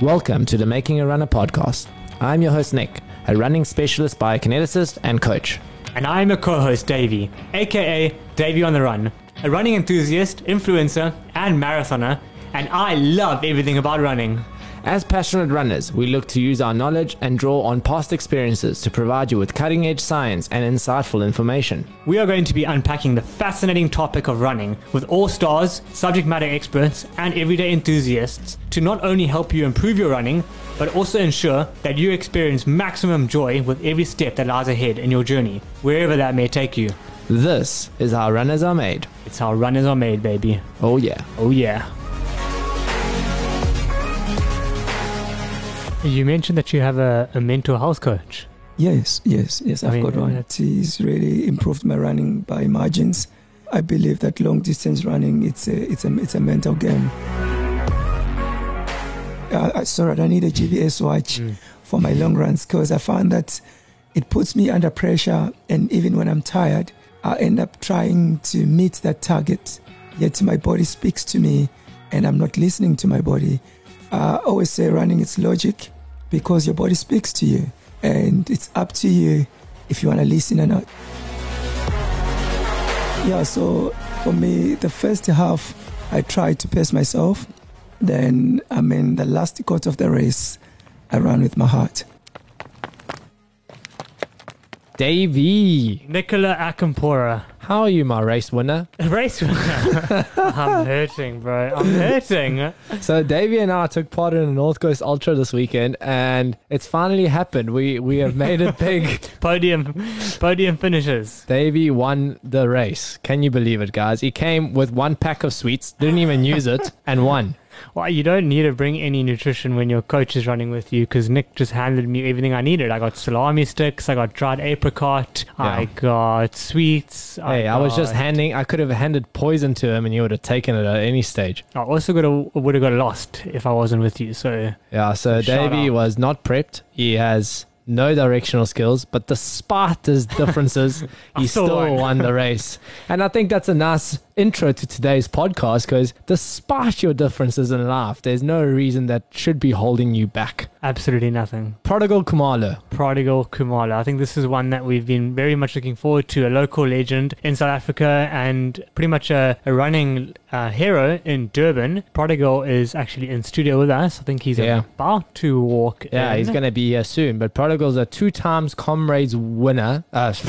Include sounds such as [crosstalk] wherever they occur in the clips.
Welcome to the Making a Runner podcast. I'm your host, Nick, a running specialist biokineticist and coach. And I'm your co host, Davey, aka Davey on the Run, a running enthusiast, influencer, and marathoner, and I love everything about running. As passionate runners, we look to use our knowledge and draw on past experiences to provide you with cutting edge science and insightful information. We are going to be unpacking the fascinating topic of running with all stars, subject matter experts, and everyday enthusiasts to not only help you improve your running, but also ensure that you experience maximum joy with every step that lies ahead in your journey, wherever that may take you. This is how runners are made. It's how runners are made, baby. Oh, yeah. Oh, yeah. You mentioned that you have a, a mental health coach. Yes, yes, yes. I've mean, got one. He's really improved my running by margins. I believe that long distance running it's a it's a it's a mental game. Uh, I sorry, I need a GPS watch Mm. for my long runs because I found that it puts me under pressure, and even when I'm tired, I end up trying to meet that target. Yet my body speaks to me, and I'm not listening to my body. I always say running it's logic because your body speaks to you, and it's up to you if you want to listen or not. Yeah, so for me, the first half, I try to pace myself. Then, I mean, the last quarter of the race, I run with my heart. Davey, Nicola Akampora. How are you, my race winner? [laughs] Race winner. [laughs] I'm hurting, bro. I'm hurting. So Davey and I took part in a North Coast Ultra this weekend, and it's finally happened. We we have made it [laughs] big. Podium, podium finishes. Davey won the race. Can you believe it, guys? He came with one pack of sweets, didn't even use it, and won. Well, you don't need to bring any nutrition when your coach is running with you because Nick just handed me everything I needed. I got salami sticks, I got dried apricot, I got sweets. Hey, I was just handing. I could have handed poison to him, and he would have taken it at any stage. I also got would have got lost if I wasn't with you. So Yeah. So Davey out. was not prepped. He has no directional skills, but despite his differences, [laughs] he still still won. won the [laughs] race. And I think that's a nice intro to today's podcast because despite your differences in life, there's no reason that should be holding you back. absolutely nothing. Prodigal Khumalo. Prodigal Kumala. I think this is one that we've been very much looking forward to. A local legend in South Africa and pretty much a, a running uh, hero in Durban. Prodigal is actually in studio with us. I think he's Yeah. about to walk Yeah, in. he's going to be here soon. But Prodigal's a two times Comrades winner. Uh, [laughs]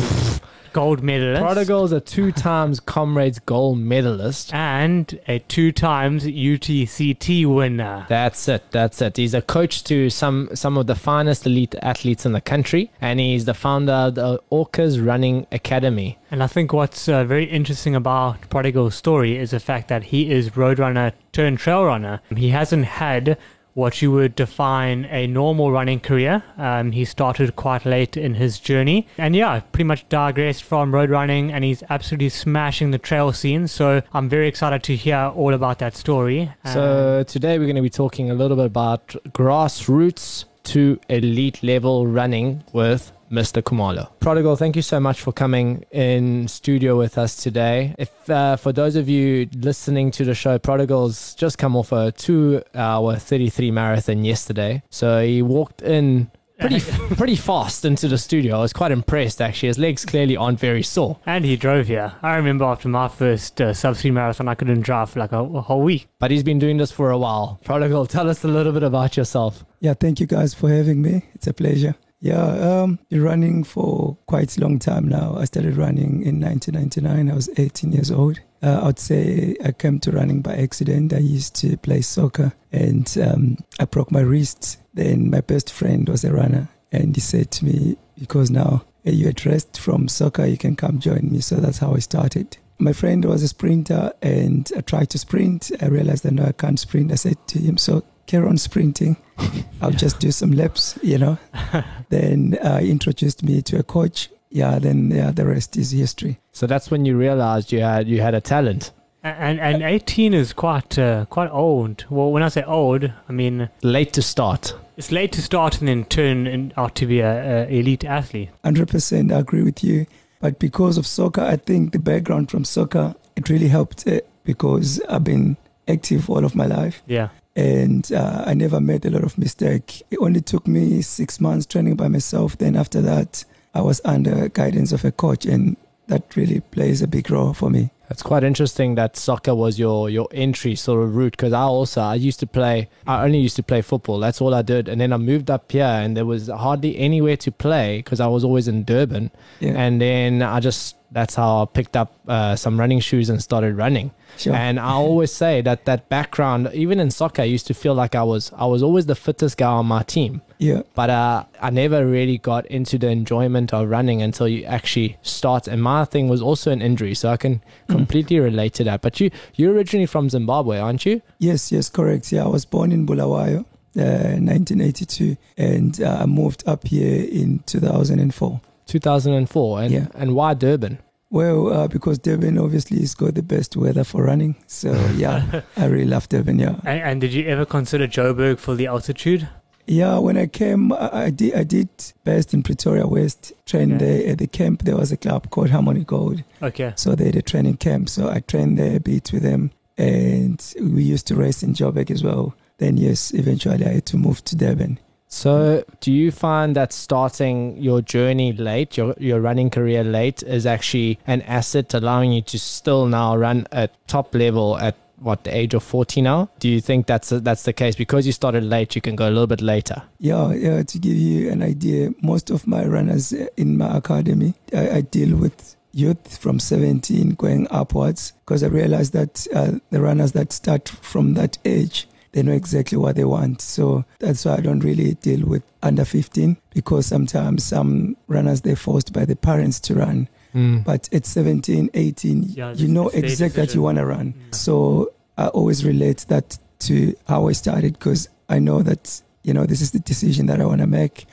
gold medalist. Prodigal's a two times Comrades gold medalist. and a two times UTCT winner. That's it. That's it. He's a coach to some some of the finest elite athletes in the country, and he's the founder of the Orcas Running Academy. And I think what's uh, very interesting about Prodigal's story is the fact that he is roadrunner turned trail runner. He hasn't had what you would define a normal running career. Um, he started quite late in his journey, and yeah, pretty much digressed from road running, and he's absolutely smashing the trail scene. So I'm very excited to hear all about that story. Um, So today we're going to be talking a little bit about grassroots to elite level running with Mr. Khumalo. Prodigal, thank you so much for coming in studio with us today. If uh, for those of you listening to the show, Prodigal's just come off a two-hour 33 marathon yesterday, so he walked in. Pretty, [laughs] pretty fast into the studio. I was quite impressed actually. His legs clearly aren't very sore. and he drove here. I remember after my first uh, sub three marathon, I couldn't drive for like a, a whole week. But he's been doing this for a while. Prodigal, tell us a little bit about yourself. Yeah, thank you guys for having me. It's a pleasure. Yeah, um, been running for quite a long time now. I started running in 1999. I was 18 years old. Uh, I'd say I came to running by accident. I used to play soccer and um, I broke my wrist. Then my best friend was a runner and he said to me, because now you're dressed from soccer, you can come join me. So that's how I started. My friend was a sprinter and I tried to sprint. I realized that no, I can't sprint. I said to him, so carry on sprinting. [laughs] I'll just do some laps, you know. [laughs] then uh, he introduced me to a coach. Yeah, then yeah, the rest is history. So that's when you realized you had you had a talent. And and 18 is quite uh, quite old. Well, when I say old, I mean Late to start. it's late to start and then turn in, out to be a, a elite athlete. 100% I agree with you. But because of soccer, I think the background from soccer, it really helped uh, because I've been active all of my life. Yeah. And uh, I never made a lot of mistake. It only took me six months training by myself. Then after that, I was under guidance of a coach, and that really plays a big role for me. That's quite interesting that soccer was your your entry sort of route because I also I used to play I only used to play football that's all I did and then I moved up here and there was hardly anywhere to play because I was always in Durban Yeah. and then I just that's how I picked up uh, some running shoes and started running Sure. and I always say that that background even in soccer I used to feel like I was I was always the fittest guy on my team yeah. but uh, I never really got into the enjoyment of running until you actually start. And my thing was also an injury, so I can Mm. completely relate to that. But you, you're originally from Zimbabwe, aren't you? Yes, yes, correct. Yeah, I was born in Bulawayo, uh, 1982, and uh, I moved up here in 2004. 2004. And Yeah. and why Durban? Well, uh, because Durban obviously has got the best weather for running. So, yeah, [laughs] I really love Durban, yeah. And, and did you ever consider Joburg for the altitude? Yeah, when I came, I, I did I did best in Pretoria West, trained Okay. there at the camp. There was a club called Harmony Gold. Okay. So they had a training camp. So I trained there a bit with them. And we used to race in Joburg as well. Then, yes, eventually I had to move to Durban. So, do you find that starting your journey late, your your running career late, is actually an asset, allowing you to still now run at top level at what the age of forty now? Do you think that's that's the case because you started late? You can go a little bit later. Yeah, yeah. To give you an idea, most of my runners in my academy, I, I deal with youth from 17 going upwards because I realize that uh, the runners that start from that age, they know exactly what they want. So that's why I don't really deal with under 15 because sometimes some runners they're forced by the parents to run. But at 17, 18, Yeah, you know exactly what decision. you want to run. Mm. So I always relate that to how I started because I know that, you know, this is the decision that I want to make.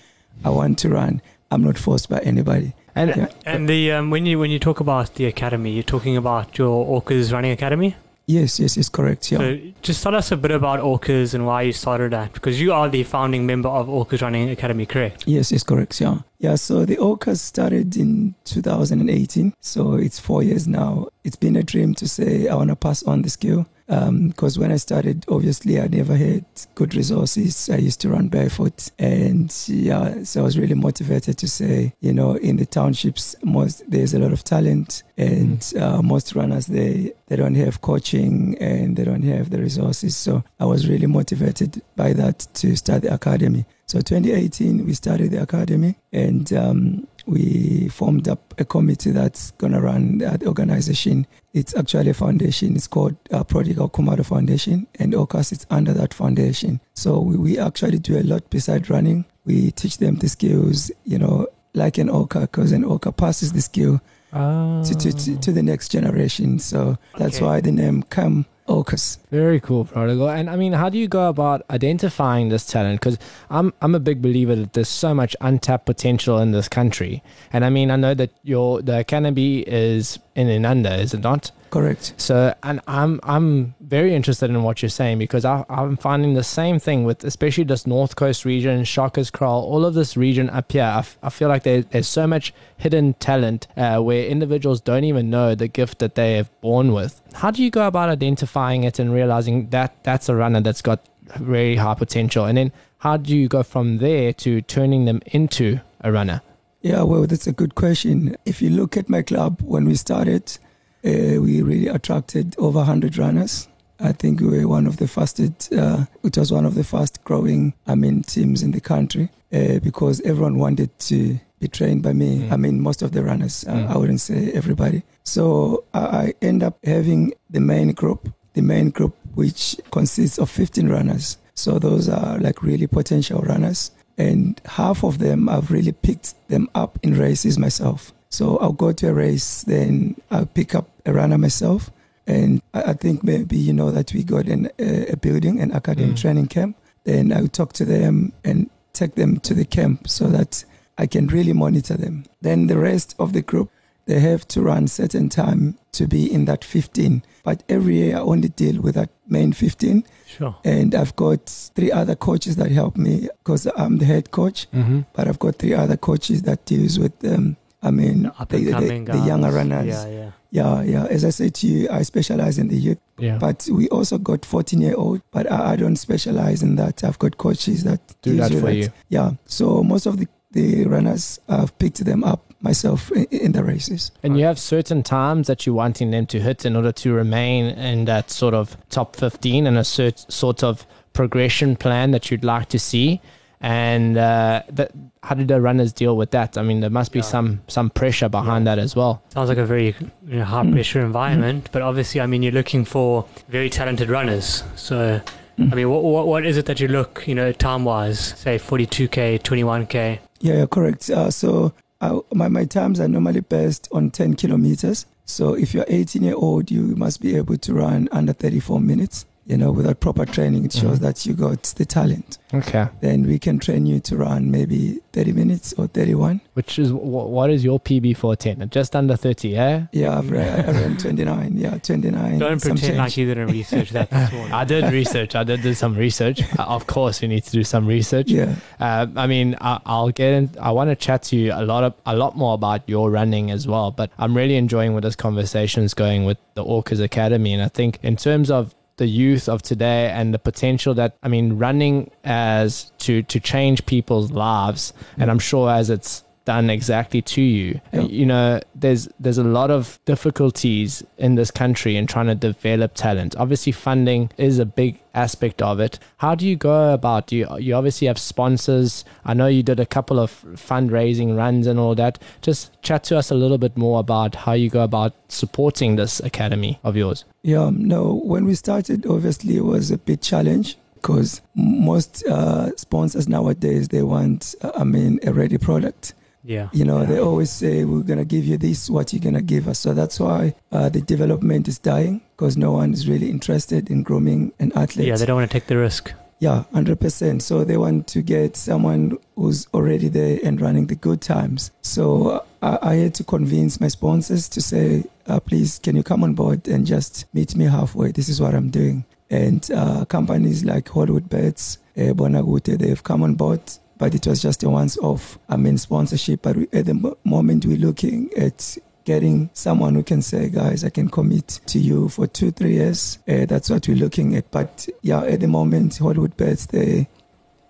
I want to run. I'm not forced by anybody. And Yeah. And the um, when you when you talk about the academy, you're talking about your Orcas running academy. Yes, yes, it's correct. Yeah. So just tell us a bit about Orcas and why you started that, because you are the founding member of Orcas Running Academy, correct? Yes, it's correct. Yeah. Yeah. So the Orcas started in 2018. So it's four years now. It's been a dream to say I want to pass on the skill. Because when I started, obviously, I never had good resources. I used to run barefoot. And yeah, so I was really motivated to say, you know, in the townships, most there's a lot of talent. And uh, most runners, they, they don't have coaching and they don't have the resources. So I was really motivated by that to start the academy. So 2018, we started the academy and um, we formed up a committee that's going to run that organization. It's actually a foundation. It's called uh, Prodigal Khumalo Foundation and Orcas is under that foundation. So we, we actually do a lot besides running. We teach them the skills, you know, like an orca, because an orca passes the skill Ah, to, to, to, to the next generation. So that's Okay. why the name Come Orcas. Very cool, prodigal. And I mean, how do you go about identifying this talent? Because I'm I'm a big believer that there's so much untapped potential in this country. And I mean, I know that your the academy is Inanda, is it not? Correct. So, and I'm I'm very interested in what you're saying because I, I'm finding the same thing with especially this North Coast region, Shakaskraal, all of this region up here. I, f- I feel like there, there's so much hidden talent uh, where individuals don't even know the gift that they have born with. How do you go about identifying it and realizing that that's a runner that's got very high potential? And then how do you go from there to turning them into a runner? Yeah, well, that's a good question. If you look at my club, when we started, uh, we really attracted over 100 runners. I think we were one of the fastest, uh, it was one of the fast growing, I mean, teams in the country uh, because everyone wanted to be trained by me. Mm. I mean, most of the runners, uh, Mm. I wouldn't say everybody. So I, I end up having the main group, the main group, which consists of 15 runners. So those are like really potential runners and half of them I've really picked them up in races myself. So I'll go to a race, then I'll pick up a runner myself, and I, I think maybe you know that we got an, a, a building, an academy Mm. training camp. Then I'll talk to them and take them to the camp so that I can really monitor them. Then the rest of the group they have to run certain time to be in that 15. But every year I only deal with that main 15 Sure. and I've got three other coaches that help me because I'm the head coach. Mm-hmm. But I've got three other coaches that deals with um, I mean The up the, the, the younger runners. Yeah, yeah. Yeah, yeah. As I said to you, I specialize in the youth, Yeah. but we also got 14 year old. But I, I don't specialize in that. I've got coaches that Do that for you. Yeah. So most of the, the runners, I've picked them up myself in, in the races. And you have certain times that you're wanting them to hit in order to remain in that sort of top 15 and a cert, sort of progression plan that you'd like to see. And uh, that, how do the runners deal with that? I mean, there must be Yeah. some some pressure behind that as well. Sounds like a very you know, high Mm. pressure environment, but obviously, I mean, you're looking for very talented runners. So. I mean, what, what what is it that you look, you know, time wise, say 42k, 21k? Yeah, yeah correct. Uh, so uh, my, my times are normally best on 10 kilometers. So if you're 18 year old, you must be able to run under 34 minutes. You know, without proper training, it shows Mhm. that you got the talent. Okay. Then we can train you to run maybe 30 minutes or 31. Which is, wh- what is your PB for 10? Just under 30, yeah? Yeah, I've ran, I ran 29. Yeah, 29. Don't some pretend like you didn't research that this morning. [laughs] I did research. I did do some research. Uh, [laughs] of course, we need to do some research. Yeah. Uh, I mean, I, I'll get in. I want to chat to you a lot of a lot more about your running as well. But I'm really enjoying where this conversation is going with the Orcas Academy, and I think in terms of the youth of today and the potential that I mean, running as to to change people's lives, and I'm sure as it's done exactly to you. Yeah. You know, there's there's a lot of difficulties in this country in trying to develop talent. Obviously, funding is a big aspect of it. How do you go about? You you obviously have sponsors. I know you did a couple of fundraising runs and all that. Just chat to us a little bit more about how you go about supporting this academy of yours. Yeah, no, when we started, obviously it was a big challenge because most uh, sponsors nowadays, they want, uh, I mean, a ready product. Yeah. You know, they always say, we're going to give you this, what you're going to give us. So that's why uh, the development is dying because no one is really interested in grooming an athlete. Yeah, they don't want to take the risk. Yeah, 100%. So they want to get someone who's already there and running the good times. So I, I had to convince my sponsors to say, uh, please, can you come on board and just meet me halfway? This is what I'm doing. And uh, companies like Hollywood Bets, uh, Bonagute, they've come on board, but it was just a once off, I mean, sponsorship. But we, at the moment, we're looking at getting someone who can say, guys, I can commit to you for two, three years. Uh, that's what we're looking at. But yeah, at the moment, Hollywood Bets, they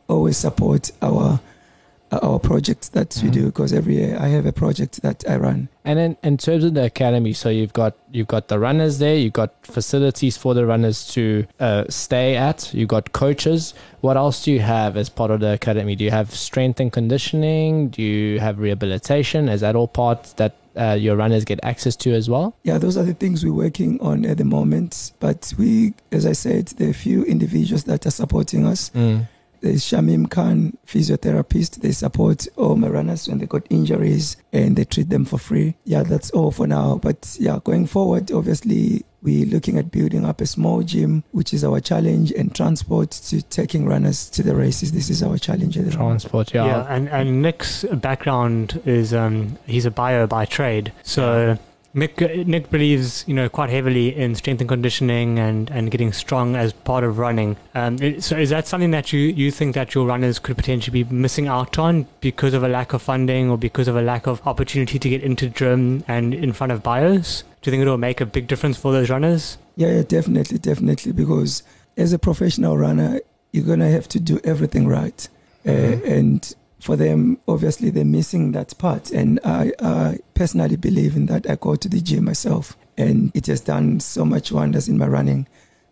always support our our projects that we Mhm. do because every year I have a project that I run. And in, in terms of the academy, so you've got you've got the runners there, you've got facilities for the runners to uh, stay at, you've got coaches. What else do you have as part of the academy? Do you have strength and conditioning? Do you have rehabilitation? Is that all parts that uh, your runners get access to as well? Yeah, those are the things we're working on at the moment. But we, as I said, there are a few individuals that are supporting us. There's Shamim Khan, physiotherapist. They support all my runners when they got injuries and they treat them for free. Yeah, that's all for now. But yeah, going forward, obviously, we're looking at building up a small gym, which is our challenge, and transport to taking runners to the races. This is our challenge at the. Transport, Yeah, yeah. and, and Nick's background is um, he's a bio by trade. So Nick Nick believes you know quite heavily in strength and conditioning and, and getting strong as part of running. Um, so is that something that you, you think that your runners could potentially be missing out on because of a lack of funding or because of a lack of opportunity to get into gym and in front of bios? Do you think it will make a big difference for those runners? Yeah, yeah, definitely, definitely. Because as a professional runner, you're gonna have to do everything right, uh, Mhm. and for them, obviously, they're missing that part. And I, I personally believe in that. I go to the gym myself, and it has done so much wonders in my running.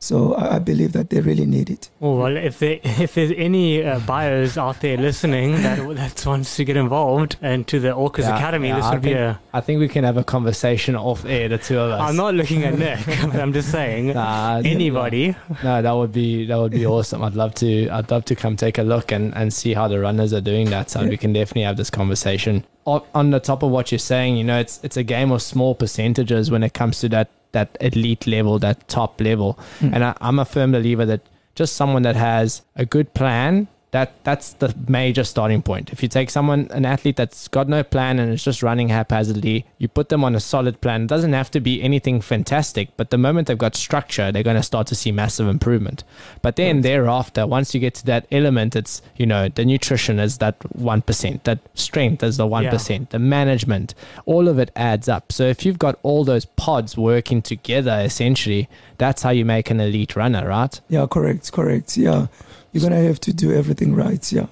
So I, I believe that they really need it. Oh, well, if there, [laughs] if there's any uh, bios out there listening that [laughs] that wants to get involved and to the Orcas Yeah, Academy, yeah, this I would be think- a. I think we can have a conversation off air, the two of us. I'm not looking at Nick, [laughs] but I'm just saying Nah, anybody. No, that would be that would be awesome. I'd love to I'd love to come take a look and, and see how the runners are doing that. So Yeah. we can definitely have this conversation. On, on the top of what you're saying, you know, it's it's a game of small percentages when it comes to that that elite level, that top level. Mm. And I, I'm a firm believer that just someone that has a good plan That that's the major starting point. If you take someone, an athlete that's got no plan and is just running haphazardly, you put them on a solid plan. It doesn't have to be anything fantastic, but the moment they've got structure, they're going to start to see massive improvement. But then thereafter, once you get to that element, it's you know the nutrition is that one percent, that strength is the one the management, all of it adds up. So if you've got all those pods working together, essentially, that's how you make an elite runner, right? Yeah, correct, correct. Yeah, you're gonna have to do everything right. Yeah.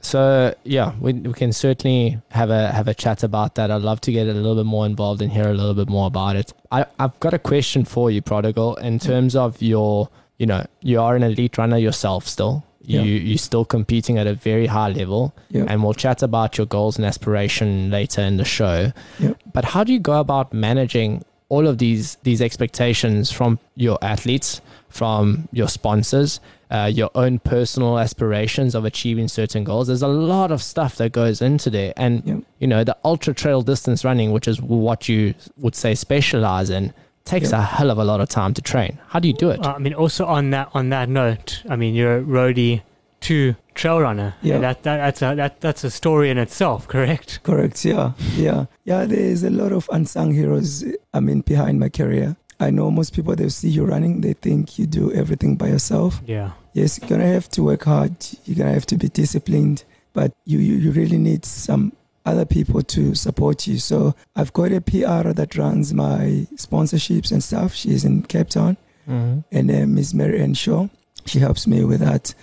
So yeah, we, we can certainly have a have a chat about that. I'd love to get a little bit more involved and hear a little bit more about it. I, I've got a question for you, Prodigal, in terms of your you know, you are an elite runner yourself still. You Yeah. you're still competing at a very high level. Yeah. And we'll chat about your goals and aspiration later in the show. Yeah. But how do you go about managing all of these these expectations from your athletes, from your sponsors, uh, your own personal aspirations of achieving certain goals? There's a lot of stuff that goes into there, and Yeah. you know the ultra trail distance running, which is what you would say specialize in, takes Yeah. a hell of a lot of time to train. How do you do it? Uh, I mean, also on that on that note, I mean, you're a roadie to trail runner. Yeah. That, that that's a that that's a story in itself, [laughs] correct? Correct. Yeah. Yeah. Yeah. There's a lot of unsung heroes. I mean, behind my career. I know most people they see you running, they think you do everything by yourself. Yeah. Yes, you're gonna have to work hard. You're gonna have to be disciplined, but you you, you really need some other people to support you. So I've got a PR that runs my sponsorships and stuff. She's in Cape Town, Mm-hmm. and uh, Miss Mary Ann Shaw. She helps me with that.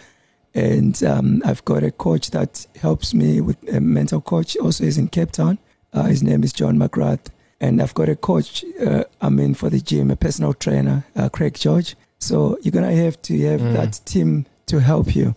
And um, I've got a coach that helps me with a mental coach. Also, is in Cape Town. Uh, his name is John McGrath. And I've got a coach. Uh, I mean, for the gym, a personal trainer, uh, Craig George. So you're gonna have to have Mm. that team to help you.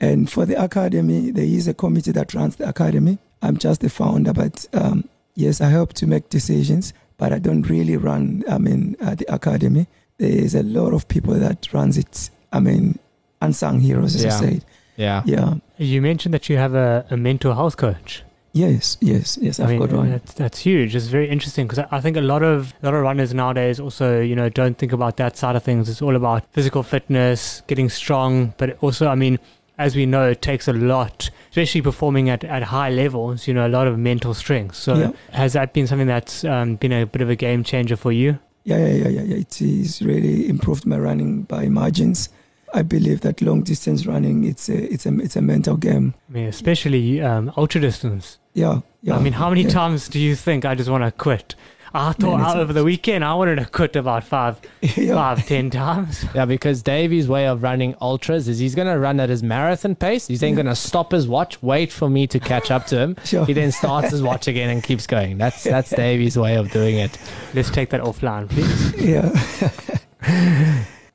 And for the academy, there is a committee that runs the academy. I'm just the founder, but um, yes, I help to make decisions, but I don't really run. I mean, uh, the academy. There is a lot of people that runs it. I mean, unsung heroes, as Yeah. I said. Yeah. Yeah. You mentioned that you have a, a mental health coach. Yes. Yes. Yes. I've I mean, got one. That's, that's huge. It's very interesting because I I think a lot of a lot of runners nowadays also you know don't think about that side of things. It's all about physical fitness, getting strong, but also I mean, as we know, it takes a lot, especially performing at, at high levels. You know, a lot of mental strength. So Yeah. has that been something that's um, been a bit of a game changer for you? Yeah, yeah, yeah, yeah, yeah. It is really improved my running by margins. I believe that long distance running it's a it's a it's a mental game. I mean, especially um, ultra distance. Yeah, yeah. I mean, how many yeah. times do you think I just want to quit? I thought Many out over the weekend I wanted to quit about five, [laughs] yeah. five, ten times. Yeah, because Davey's way of running ultras is he's going to run at his marathon pace. He's then going to stop his watch, wait for me to catch up to him. [laughs] Sure. He then starts his watch again and keeps going. That's [laughs] that's Davey's way of doing it. Let's take that offline, please. yeah.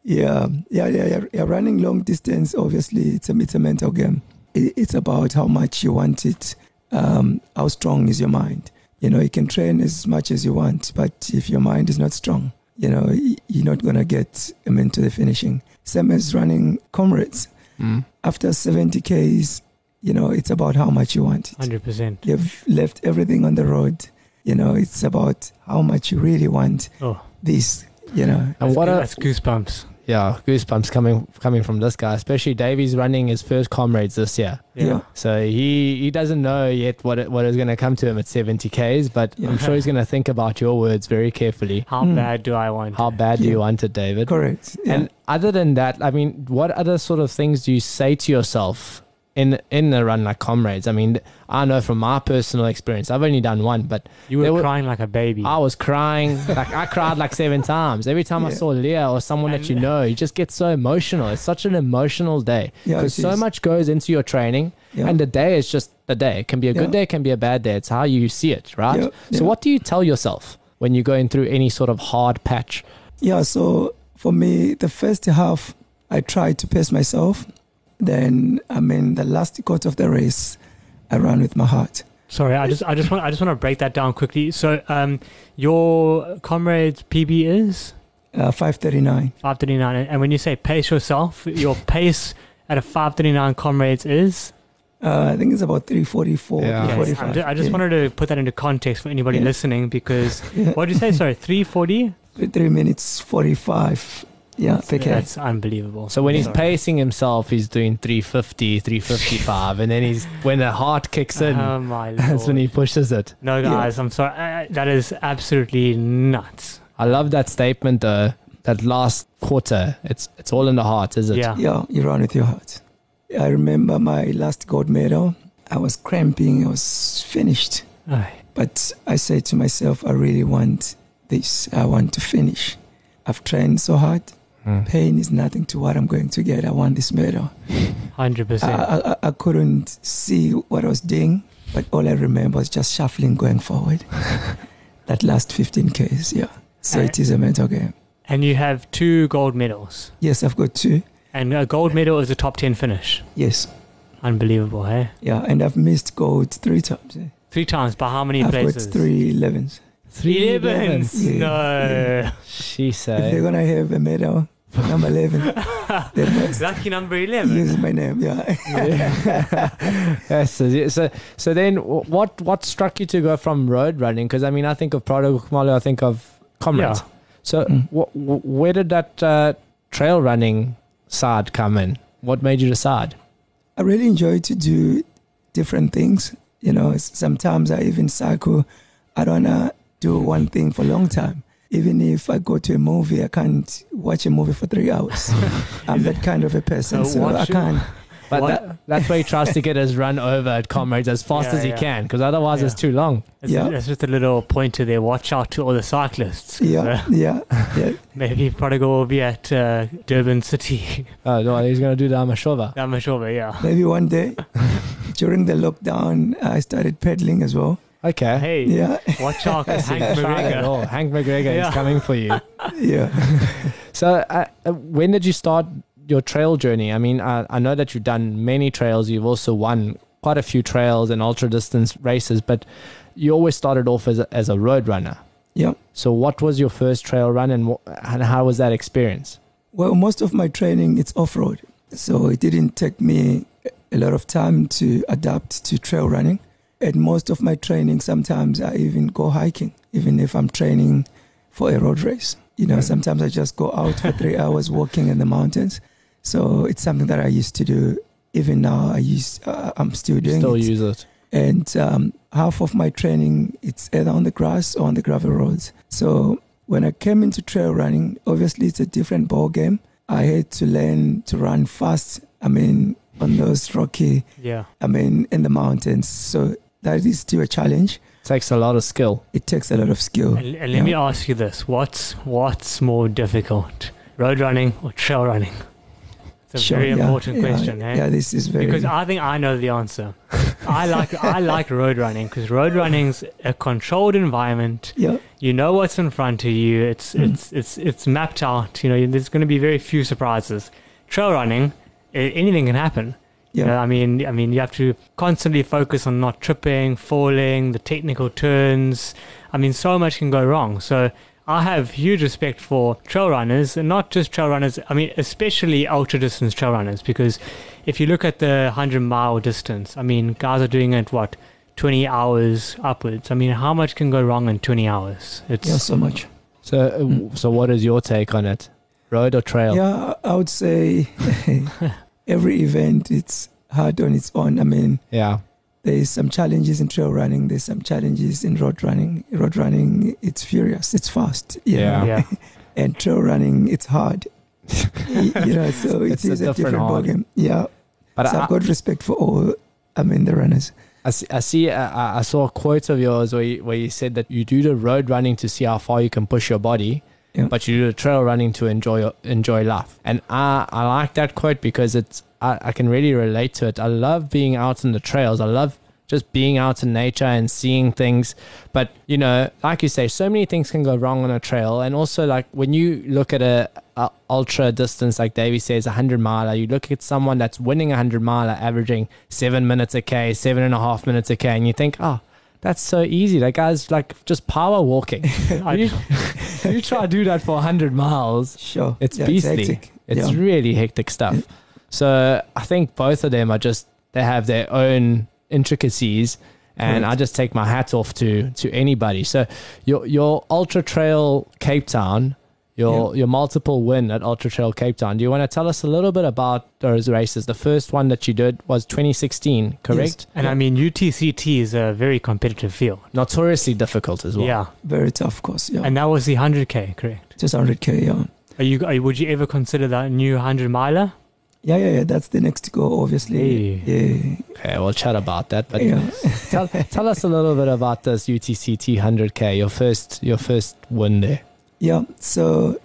yeah, yeah, yeah, yeah, yeah. Running long distance, obviously, it's a it's a mental game. It, it's about how much you want it. Um, how strong is your mind? You know, you can train as much as you want, but if your mind is not strong, you know, you're not gonna get I mean, to the finishing. Same as running comrades. Mm. After 70 k's, you know, it's about how much you want it. Hundred percent. You've left everything on the road. You know, it's about how much you really want Oh, this. You know, And what are, that's goosebumps. Yeah goosebumps coming coming from this guy, especially Davey's running his first comrades this year. Yeah. Yeah. So he he doesn't know yet what it, what is going to come to him at 70 k's, but Yeah. I'm sure he's going to think about your words very carefully. How Hmm. bad do I want? It? How it? bad do Yeah. you want it, David? correct. Yeah. And other than that, I mean, what other sort of things do you say to yourself in in a run like comrades? I mean, I know from my personal experience, I've only done one, but You were were- crying like a baby. I was crying. Like I cried like seven [laughs] times every time I saw Leah or someone that you know. You just get so emotional. It's such an emotional day because it so much goes into your training, Yeah. and the day is just a day. It can be a good day, it can be a bad day. It's how you see it, right? Yeah, So, yeah. what do you tell yourself when you're going through any sort of hard patch? Yeah, so for me, the first half, I tried to pace myself. Then, I mean, the last quarter of the race, I ran with my heart. Sorry, I just I just want I just want to break that down quickly. So, um, your comrades PB is Uh, 539. five thirty nine, and when you say pace yourself, your pace at a five thirty nine comrades is. Uh, I think it's about 344, Yeah. Yes, 345. I'm I just yeah. wanted to put that into context for anybody Yeah. listening because [laughs] Yeah. what did you say? Sorry, three forty. Three minutes 45. Yeah, That's, PK. that's unbelievable. So when he's Sorry. pacing himself, he's doing 350, 355, and then he's when the heart kicks in, Oh my [laughs] that's when he pushes it. No, Yeah. guys, I'm sorry. Uh, that is absolutely nuts. I love that statement though. That last quarter, it's it's all in the heart, is it? Yeah. Yeah, you run with your heart. I remember my last gold medal. I was cramping. I was finished. Aye. But I said to myself, I really want this. I want to finish. I've trained so hard. Mm. Pain is nothing to what I'm going to get. I want this medal. 100%. I, I, I couldn't see what I was doing, but all I remember was just shuffling going forward. [laughs] that last 15 Ks, yeah. So Uh, it is a mental game. and you have two gold medals. Yes, I've got two. And a gold medal is a top 10 finish. Yes, Unbelievable, hey? yeah, and I've missed gold three times. eh. Three times by how many I've places? got three 11s. Three Elevens. Yeah. No. [laughs] She said. If they're gonna have a medal for number 11, [laughs] they must Lucky number 11. use my name. Yeah. [laughs] yes. So, so so then, what what struck you to go from road running? Because I mean, I think of Prodigal Khumalo, I think of comrades. Yeah. So Mm. wh- wh- where did that uh, trail running side come in? What made you decide? I really enjoy to do different things. You know, sometimes I even cycle. I don't wanna do one thing for a long time. Even if I go to a movie, I can't watch a movie for three hours. [laughs] I'm that kind of a person, So so I can't. But that, that's why he tries to get his run over at comrades as fast Yeah, as he yeah. can, because otherwise it's too long. That's, Yeah. that's just a little pointer there. Watch out to all the cyclists. Yeah, yeah, [laughs] yeah. Maybe Prodigal will be at uh, Durban City. [laughs] Oh no, he's gonna do the Amashova. I'm not sure, but yeah. Maybe one day during the lockdown, I started pedaling as well. Okay. Hey, Yeah, watch out, [laughs] That's Hank it. Try it McGregor. all. Hank McGregor Yeah. is coming for you. [laughs] yeah. [laughs] So, uh, uh, when did you start your trail journey? I mean, I, I know that you've done many trails. You've also won quite a few trails and ultra distance races, but you always started off as a, as a road runner. Yeah. So, what was your first trail run, and, wh- and how was that experience? Well, most of my training it's off road, so it didn't take me a lot of time to adapt to trail running. And most of my training, sometimes I even go hiking, even if I'm training for a road race. You know, sometimes I just go out for three [laughs] hours walking in the mountains. So it's something that I used to do. Even now, I use uh, I'm still doing Still it. use it. and um, half of my training it's either on the grass or on the gravel roads. So when I came into trail running, obviously it's a different ball game. I had to learn to run fast. I mean, on those rocky, Yeah. I mean, in the mountains. So that is still a challenge. It Takes a lot of skill. It takes a lot of skill. And, and let me ask you this: What's what's more difficult, road running or trail running? It's a Sure, very yeah, important yeah, question, eh? Yeah, this is very. Because I think I know the answer. [laughs] I like I like road running because road running's a controlled environment. yeah, You know what's in front of you. It's Mm. it's it's it's mapped out. You know, there's going to be very few surprises. Trail running, anything can happen. You know, yeah, I mean, I mean, you have to constantly focus on not tripping, falling, the technical turns. I mean, so much can go wrong. So I have huge respect for trail runners, and not just trail runners. I mean, especially ultra distance trail runners, because if you look at the hundred mile distance, I mean, guys are doing it what twenty hours upwards. I mean, how much can go wrong in twenty hours? It's yeah, so much. So, uh, Mm. so what is your take on it? Road or trail? Yeah, I would say [laughs] [laughs] every event it's hard on its own. I mean, Yeah. there's some challenges in trail running. There's some challenges in road running. Road running, it's furious, it's fast. you Yeah. know. yeah. [laughs] And trail running, it's hard. [laughs] You know, so it It's a different different ballgame. Yeah. But so I, I've got respect for all. I mean, the runners. I see, I, see uh, I I saw a quote of yours where you, where you said that you do the road running to see how far you can push your body, Yeah. but you do the trail running to enjoy enjoy life. And I, I like that quote because it's I, I can really relate to it. I love being out in the trails. I love just being out in nature and seeing things. But you know, like you say, so many things can go wrong on a trail. And also, like when you look at a, a ultra distance, like Davey says, a hundred miler, you look at someone that's winning a hundred miler, averaging seven minutes a k, seven and a half minutes a k, and you think, oh. That's so easy. That guy's like just power walking. [laughs] you, [laughs] you try to do that for 100 miles, Sure. it's Yeah, beastly. hectic. it's Yeah. really hectic stuff. So I think both of them are just they have their own intricacies, and Correct. I just take my hat off to to anybody. So your your ultra trail Cape Town, your your multiple win at Ultra Trail Cape Town. Do you want to tell us a little bit about those races? The first one that you did was 2016, correct? Yes. And I mean, UTCT is a very competitive field. Notoriously difficult as well. Yeah. Very tough course. Yeah. And that was the 100K, correct? Just 100k. Yeah. Are you, are, would you ever consider that a new 100 miler? Yeah, yeah, yeah. That's the next goal, obviously. Yeah. Okay, we'll chat about that. But yeah. [laughs] tell, tell us a little bit about this UTCT 100K, your first your first win there. Yeah. So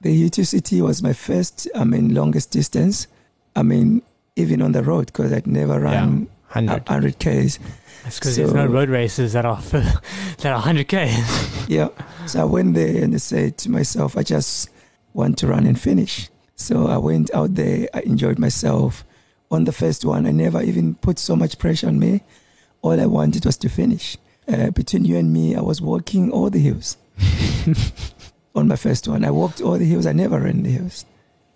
the UTCT was my first, I mean, longest distance. I mean, even on the road, because I'd never run 100. 100 Ks. That's because So- there's no road races that are, [laughs] that are 100K. [laughs] Yeah. So I went there and I said to myself, I just want to run and finish. So I went out there. I enjoyed myself. On the first one, I never even put so much pressure on me. All I wanted was to finish. Uh, between you and me, I was walking all the hills. [laughs] on my first one, I walked all the hills. I never ran the hills.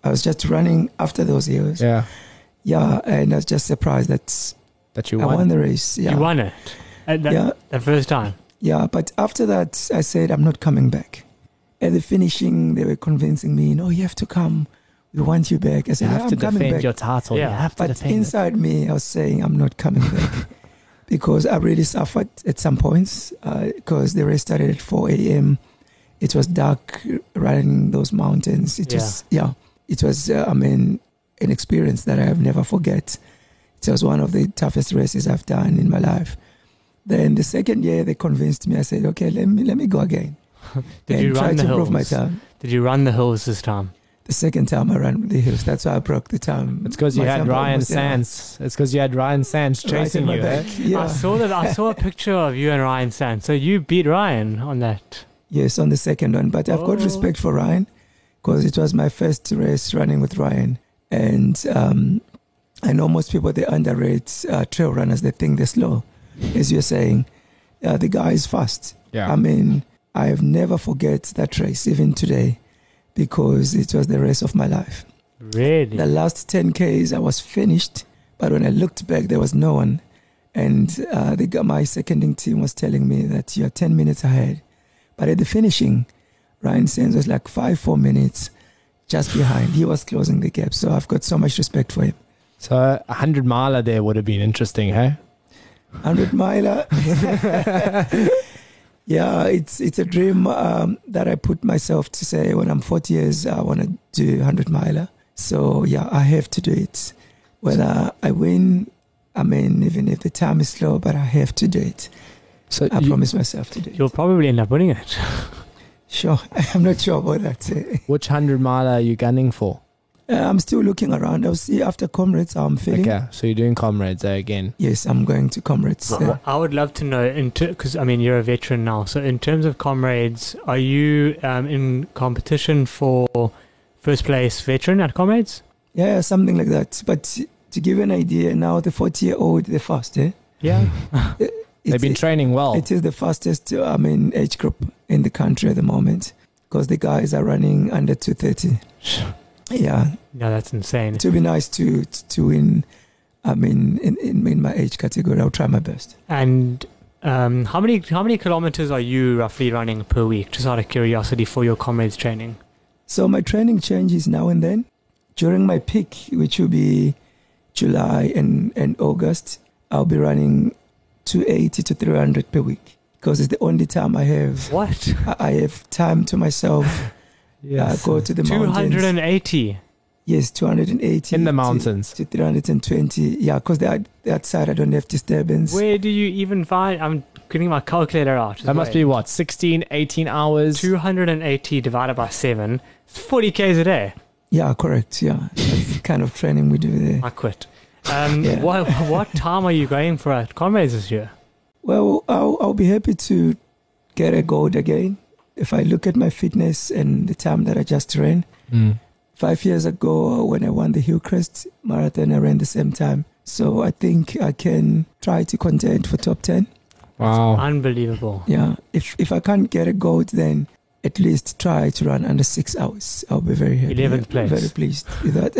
I was just running after those hills. Yeah, Yeah, and I was just surprised that that you I won. won the race. Yeah. You won it. At that, Yeah. the first time. Yeah, but after that, I said, I'm not coming back. At the finishing, they were convincing me, no, you have to come. We want you back. I you said, have I'm to coming defend back. your title. Yeah, you have to but defend it. inside me, I was saying, I'm not coming back. [laughs] because I really suffered at some points. Uh, because the race started at 4 a.m. It was dark riding those mountains. It was, yeah, it was, uh, I mean, an experience that I have never forget. It was one of the toughest races I've done in my life. Then the second year, they convinced me. I said, "Okay, let me let me go again [laughs] Did and you try run to the improve my hills? time." Did you run the hills this time? The second time I ran the hills, that's why I broke the time. It's because you My had Ryan Sandes. It's because you had Ryan Sandes chasing my you. eh? back. Yeah. I saw that. I saw a picture of you and Ryan Sandes. So you beat Ryan on that. Yes, on the second one. But I've got Oh. respect for Ryan because it was my first race running with Ryan. And um, I know most people, they underrate uh, trail runners. They think they're slow. As you're saying, uh, the guy is fast. Yeah. I mean, I have never forget that race, even today, because it was the race of my life. Really? The last 10 Ks, I was finished. But when I looked back, there was no one. And uh, the, my seconding team was telling me that you're 10 minutes ahead. But at the finishing, Ryan Sandes was like five, four minutes just behind. He was closing the gap. So I've got so much respect for him. So a 100 miler there would have been interesting, hey? 100 miler. [laughs] yeah, it's it's a dream um, that I put myself to say when I'm 40 years, I want to do 100 miler. So yeah, I have to do it. Whether I win, I mean, even if the time is slow, but I have to do it. So I you- promise myself to do it. You'll probably end up winning it. [laughs] Sure, [laughs] I'm not sure about that. which 100 mile are you gunning for? Uh, I'm still looking around. I'll see after comrades how I'm feeling. Okay, so you're doing comrades there again. Yes, I'm going to comrades. uh, I would love to know, because I mean, you're a veteran now. So, in terms of comrades, are you um, in competition for first place veteran at comrades? yeah, something like that. But to give you an idea, now the 40 year old, the fast, eh? Yeah. [laughs] They've been training well. It is the fastest, uh, I mean, age group in the country at the moment because the guys are running under 230. [sighs] Yeah, no, that's insane. it would be nice to to win. I mean, in, in, in my age category, I'll try my best. And um, how many how many kilometers are you roughly running per week? Just out of curiosity for your comrades training. So my training changes now and then. During my peak, which will be July and, and August, I'll be running 280 to 300 per week because it's the only time I have What? I I have time to myself. [laughs] Uh, go to the Two mountains. hundred and eighty. Yes, 280 in the mountains. to 320. Yeah, because that that side I don't have disturbance. Where do you even find? I'm getting my calculator out. That must be what, 16, 18 hours? two hundred and eighty divided by seven. It's forty k's a day. Yeah, correct. Yeah, that's the kind of training we do there. I quit. Um, [laughs] Yeah. what what time are you going for at comrades this year? Well, I'll, I'll be happy to get a gold again. If I look at my fitness and the time that I just ran, Mm. five years ago when I won the Hillcrest Marathon, I ran the same time. So I think I can try to contend for top 10. Wow. Unbelievable. Yeah, if if I can't get a gold, then at least try to run under six hours. I'll be very happy. 11th place. Very pleased with that.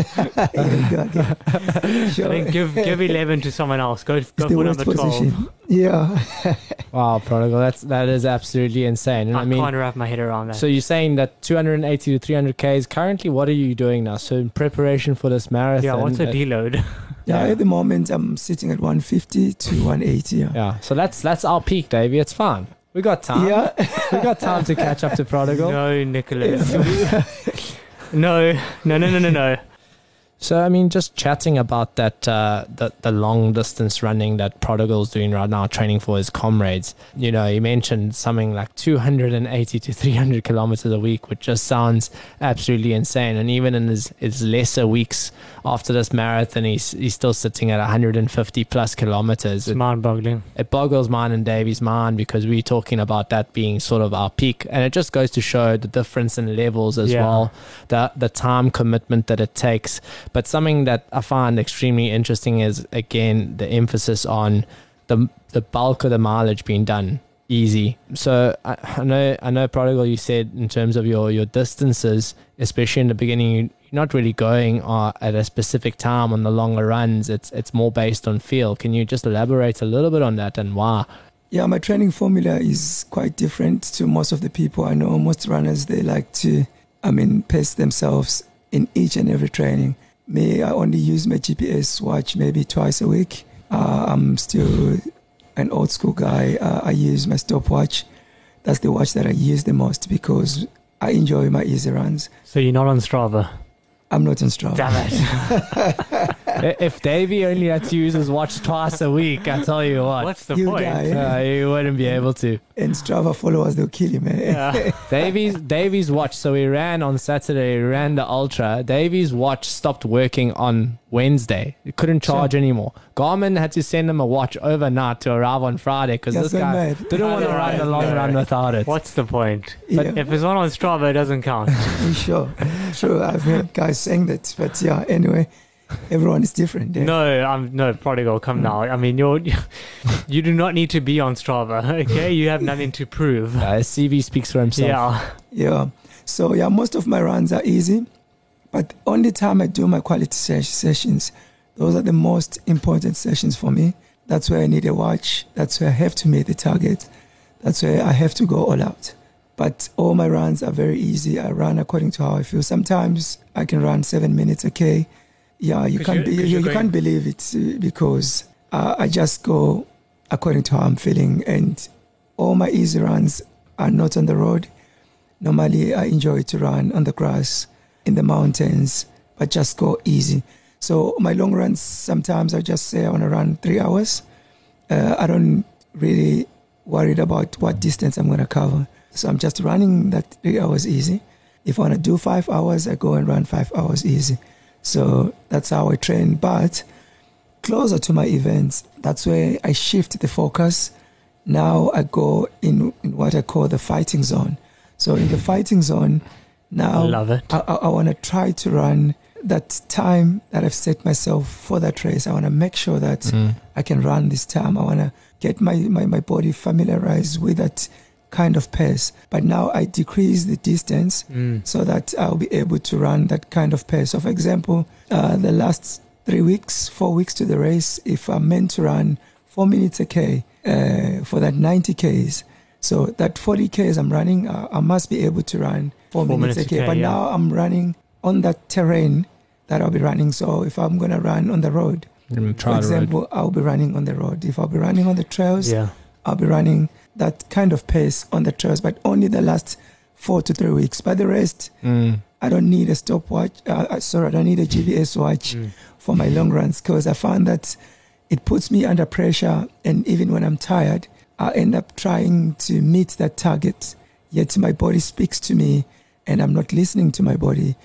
yeah, you got it. Sure. I think give give eleven to someone else. Go It's go the for worst number twelve. position. Yeah. [laughs] Wow, prodigal. That's that is absolutely insane. And I, I mean, can't wrap my head around that. so you're saying that 280 to 300 k's. Currently, what are you doing now? So in preparation for this marathon. yeah, what's a uh, deload? yeah. [laughs] Yeah. At the moment, I'm sitting at 150 to 180. Yeah. Yeah, so that's that's our peak, Davey. It's fine. We got time. Yeah. We got time to catch up to prodigal. [laughs] no, Nicholas. no, no, no, no, no, no. So I mean, just chatting about that, uh, the the long distance running that Prodigal's doing right now, training for his comrades. You know, he mentioned something like 280 to 300 kilometers a week, which just sounds absolutely insane. And even in his, his lesser weeks after this marathon, he's he's still sitting at 150 plus kilometers. It's It, mind-boggling. it boggles mine and Davey's mind because we're talking about that being sort of our peak, and it just goes to show the difference in levels as Yeah. well, the the time commitment that it takes. But something that I find extremely interesting is again the emphasis on the the bulk of the mileage being done easy. So I, I know I know prodigal you said in terms of your your distances, especially in the beginning, you, you're not really going uh, at a specific time on the longer runs. It's it's more based on feel. Can you just elaborate a little bit on that and why? Yeah, my training formula is quite different to most of the people I know. Most runners, they like to, I mean, pace themselves in each and every training. Me, I only use my GPS watch maybe twice a week. Uh, I'm still an old school guy. Uh, I use my stopwatch. That's the watch that I use the most because I enjoy my easy runs. So you're not on Strava. I'm not on Strava. Damn it. [laughs] [laughs] I- if Davey only had to use his watch twice a week, I tell you what, What's the You point? guy. uh, you wouldn't be able to. And Strava followers, they'll kill him, man. Yeah. [laughs] Davies Davies watch. So he ran on Saturday. We ran the ultra. Davies watch stopped working on Wednesday. It couldn't charge anymore. Garmin had to send him a watch overnight to arrive on Friday because That's this gone guy mad. didn't want to run the long No. run without it. What's the point? Yeah. If it's not on Strava, it doesn't count. [laughs] sure. sure? I've heard guys saying that, but yeah. Anyway, everyone is different. Yeah. No, I'm no prodigal. Come now. I mean, you're [laughs] you do not need to be on Strava. [laughs] Okay, you have nothing to prove. [laughs] Uh, CV speaks for himself. Yeah, Yeah. So yeah, most of my runs are easy, but only time I do my quality ses- sessions, those are the most important sessions for me. That's where I need a watch. That's where I have to meet the target. That's where I have to go all out. But all my runs are very easy. I run according to how I feel. Sometimes I can run seven minutes. Okay, yeah, you can't you- you, you're going- can't believe it uh, because uh, I just go according to how I'm feeling, and all my easy runs are not on the road. Normally, I enjoy to run on the grass in the mountains, but just go easy. So my long runs, sometimes I just say I want to run three hours. Uh, I don't really worried about what distance I'm going to cover. So I'm just running that three hours easy. If I want to do five hours, I go and run five hours easy. So that's how I train. But closer to my events, that's where I shift the focus. Now I go in, in what I call the fighting zone. So in the fighting zone, now I love it. I, I, I want to try to run that time that I've set myself for that race. I want to make sure that Mm. I can run this time. I want to get my, my, my body familiarized with that kind of pace. But now I decrease the distance Mm. so that I'll be able to run that kind of pace. So, for example, uh, the last three weeks, four weeks to the race, if I'm meant to run four minutes a K uh, for that 90 Ks, so that 40 Ks I'm running, uh, I must be able to run four, Four minutes, minutes a K. K, But yeah. now I'm running on that terrain that I'll be running. So if I'm going to run on the road, for the road. example, I'll be running on the road. If I'll be running on the trails, Yeah. I'll be running that kind of pace on the trails, but only the last four to three weeks. But the rest, Mm. I don't need a stopwatch. Uh, uh, sorry, I don't need a GPS watch Mm. for my long runs because I found that it puts me under pressure. And even when I'm tired, I end up trying to meet that target. Yet my body speaks to me and I'm not listening to my body.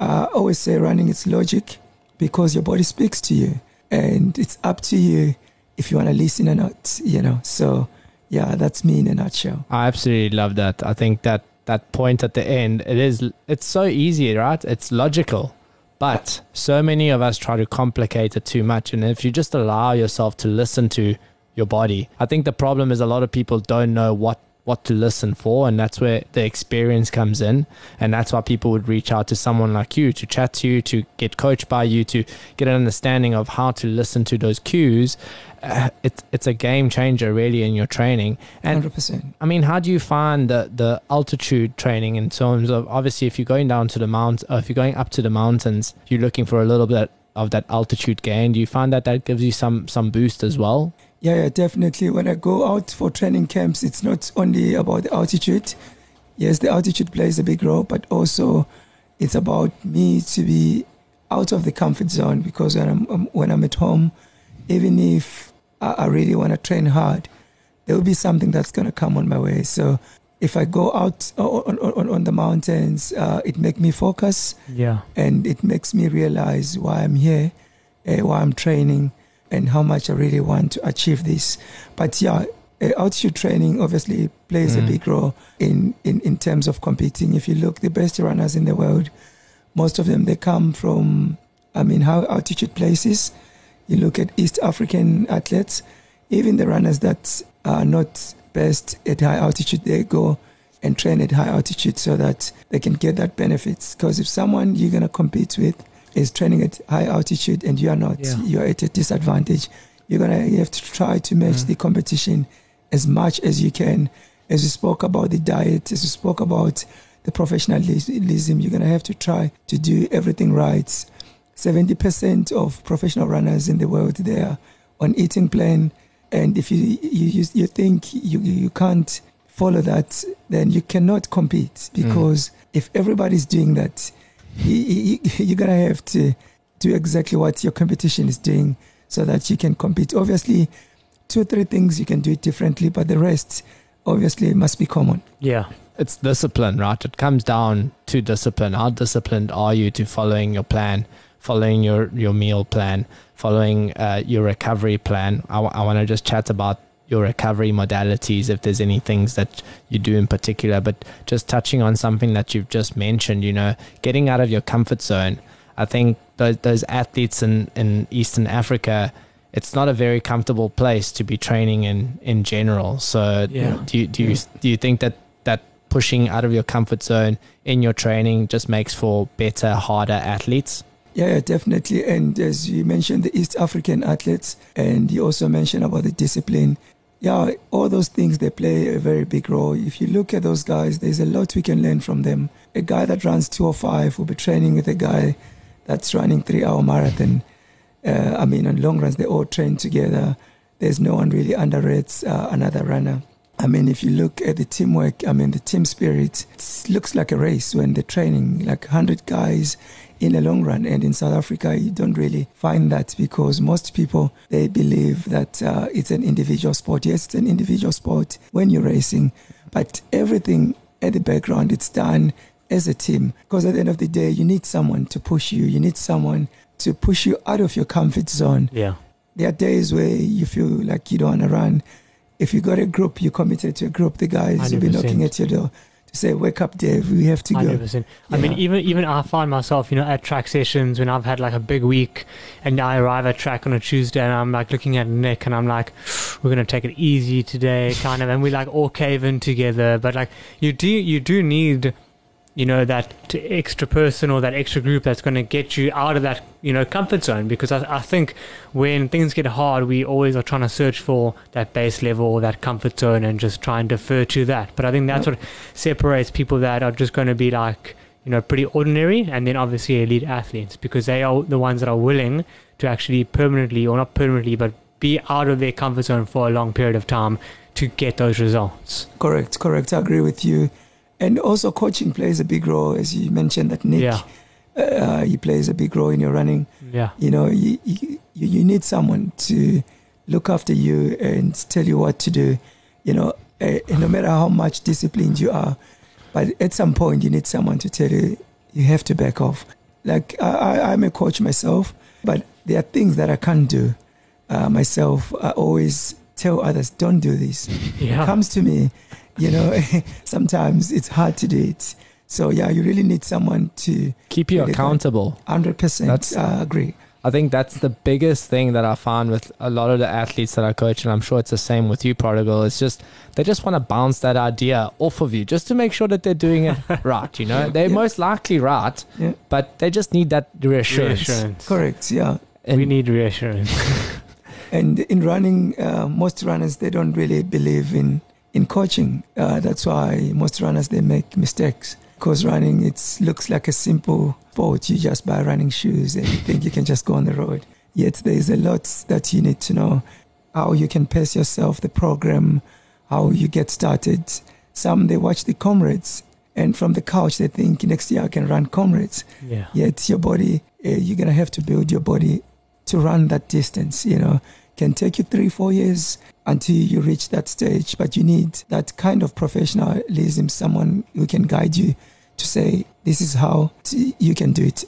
Uh, I always say running is logic because your body speaks to you. And it's up to you if you want to listen or not, you know. So, yeah, that's me in a nutshell. I absolutely love that. I think that that point at the end, it is it's so easy, right? It's logical. But so many of us try to complicate it too much. And if you just allow yourself to listen to your body, I think the problem is a lot of people don't know what what to listen for and that's where the experience comes in. And that's why people would reach out to someone like you to chat to you to get coached by you to get an understanding of how to listen to those cues. Uh, it's it's a game changer really in your training. And 100%. I mean how do you find the the altitude training in terms of obviously if you're going down to the mount or if you're going up to the mountains you're looking for a little bit of that altitude gain. Do you find that that gives you some some boost as well Yeah, yeah, definitely. When I go out for training camps, it's not only about the altitude. Yes, the altitude plays a big role, but also it's about me to be out of the comfort zone because when I'm um, when I'm at home, even if I, I really want to train hard, there will be something that's going to come on my way. So if I go out on, on, on the mountains, uh, it makes me focus Yeah. and it makes me realize why I'm here, uh, why I'm training, and how much I really want to achieve this. But yeah, altitude training obviously plays a Mm. big role in, in, in terms of competing. If you look, the best runners in the world, most of them they come from, I mean, high altitude places. You look at East African athletes, even the runners that are not best at high altitude, they go and train at high altitude so that they can get that benefits. Because if someone you're gonna compete with is training at high altitude and you are not, Yeah. you're at a disadvantage. You're gonna you have to try to match Mm. the competition as much as you can. As we spoke about the diet, as we spoke about the professionalism, you're gonna have to try to do everything right. Seventy percent of professional runners in the world they are on eating plan, and if you you you, you think you you can't follow that, then you cannot compete because if everybody's doing that, you, [laughs] you, you're gonna have to do exactly what your competition is doing so that you can compete. Obviously, two or three things you can do it differently, but the rest obviously must be common. Yeah. it's discipline, right? It comes down to discipline. How disciplined are you to following your plan, following your, your meal plan, following uh, your recovery plan? I, want to just chat about your recovery modalities, if there's any things that you do in particular, but just touching on something that you've just mentioned, you know, getting out of your comfort zone. I think those, those athletes in, in Eastern Africa, it's not a very comfortable place to be training in, in general. So Yeah. do you, do you, do you think that that pushing out of your comfort zone in your training just makes for better, harder athletes? Yeah, yeah, definitely. And as you mentioned, the East African athletes, and you also mentioned about the discipline. Yeah, all those things they play a very big role. If you look at those guys, there's a lot we can learn from them. A guy that runs 205 will be training with a guy that's running three-hour marathon. Uh, I mean, on long runs, they all train together. There's no one really underrates uh, another runner. I mean, if you look at the teamwork, I mean, the team spirit, it looks like a race when they're training, like 100 guys in the long run. And in South Africa, you don't really find that because most people, they believe that uh, it's an individual sport. Yes, it's an individual sport when you're racing, but everything at the background, it's done as a team. Because at the end of the day, you need someone to push you. You need someone to push you out of your comfort zone. Yeah. There are days where you feel like you don't want to run. If you got a group, you're committed to a group, the guys will be 100%. knocking at your door say, Wake up, Dave, we have to Hundred go. percent. I mean, even even I find myself, you know, at track sessions when I've had like a big week, and I arrive at track on a Tuesday, and I'm like looking at Nick, and I'm like, we're gonna take it easy today, kind of, and we like all cave in together. But like, you do you do need, you know, that extra person or that extra group that's gonna get you out of that you know comfort zone because I, I think when things get hard, we always are trying to search for that base level or that comfort zone and just try and defer to that. But I think that's what separates people that are just going to be like you know pretty ordinary and then obviously elite athletes because they are the ones that are willing to actually permanently or not permanently but be out of their comfort zone for a long period of time to get those results. Correct, correct. I agree with you. And also, coaching plays a big role, as you mentioned that Nick, Yeah. uh, he plays a big role in your running. Yeah. You know, you, you, you need someone to look after you and tell you what to do. You know, uh, no matter how much disciplined you are, but at some point you need someone to tell you you have to back off. Like I, I, I'm a coach myself, but there are things that I can't do uh, myself. I always tell others, don't do this. [laughs] Yeah. Comes to me, you know. [laughs] sometimes it's hard to do it. So yeah, you really need someone to Keep you accountable. hundred percent That's- uh, agree. I think that's the biggest thing that I find with a lot of the athletes that I coach, and I'm sure it's the same with you, Prodigal. It's just they just want to bounce that idea off of you just to make sure that they're doing it [laughs] right. You know, they're Yeah. most likely right, Yeah. but they just need that reassurance. Reassurance. Correct. Yeah. And we need reassurance. And in running, uh, most runners they don't really believe in in coaching. Uh, that's why most runners they make mistakes. Because running it looks like a simple sport. You just buy running shoes and you think you can just go on the road. Yet there is a lot that you need to know. How you can pace yourself, the program, how you get started. Some they watch the comrades, and from the couch they think next year I can run comrades. yeah. Yet your body, uh, you're gonna have to build your body to run that distance. You know, can take you three, four years until you reach that stage. But you need that kind of professionalism, someone who can guide you to say, "This is how t- you can do it